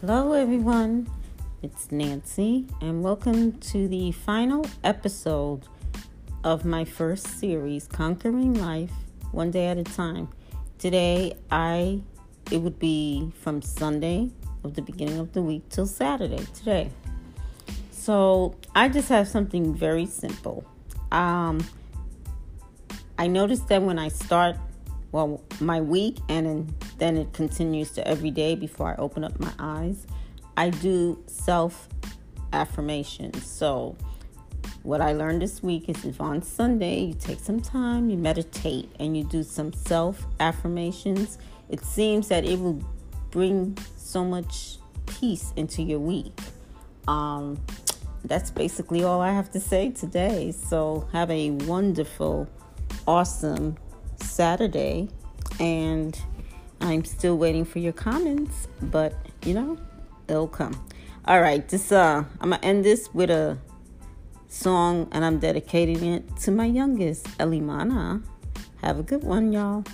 Hello, everyone. It's Nancy, and welcome to the final episode of my first series, Conquering Life One Day at a Time. Today, I it would be from Sunday of the beginning of the week till Saturday today. So I just have something very simple. Um, I noticed that when I start, well, my week and then it continues to every day before I open up my eyes, I do self affirmations. So what I learned this week is if on Sunday you take some time, you meditate, and you do some self affirmations, it seems that it will bring so much peace into your week. Um, that's basically all I have to say today. So, have a wonderful, awesome Saturday. And I'm still waiting for your comments, but you know, it'll come. All right, this uh I'm gonna end this with a song and I'm dedicating it to my youngest, Elimana. Have a good one, y'all.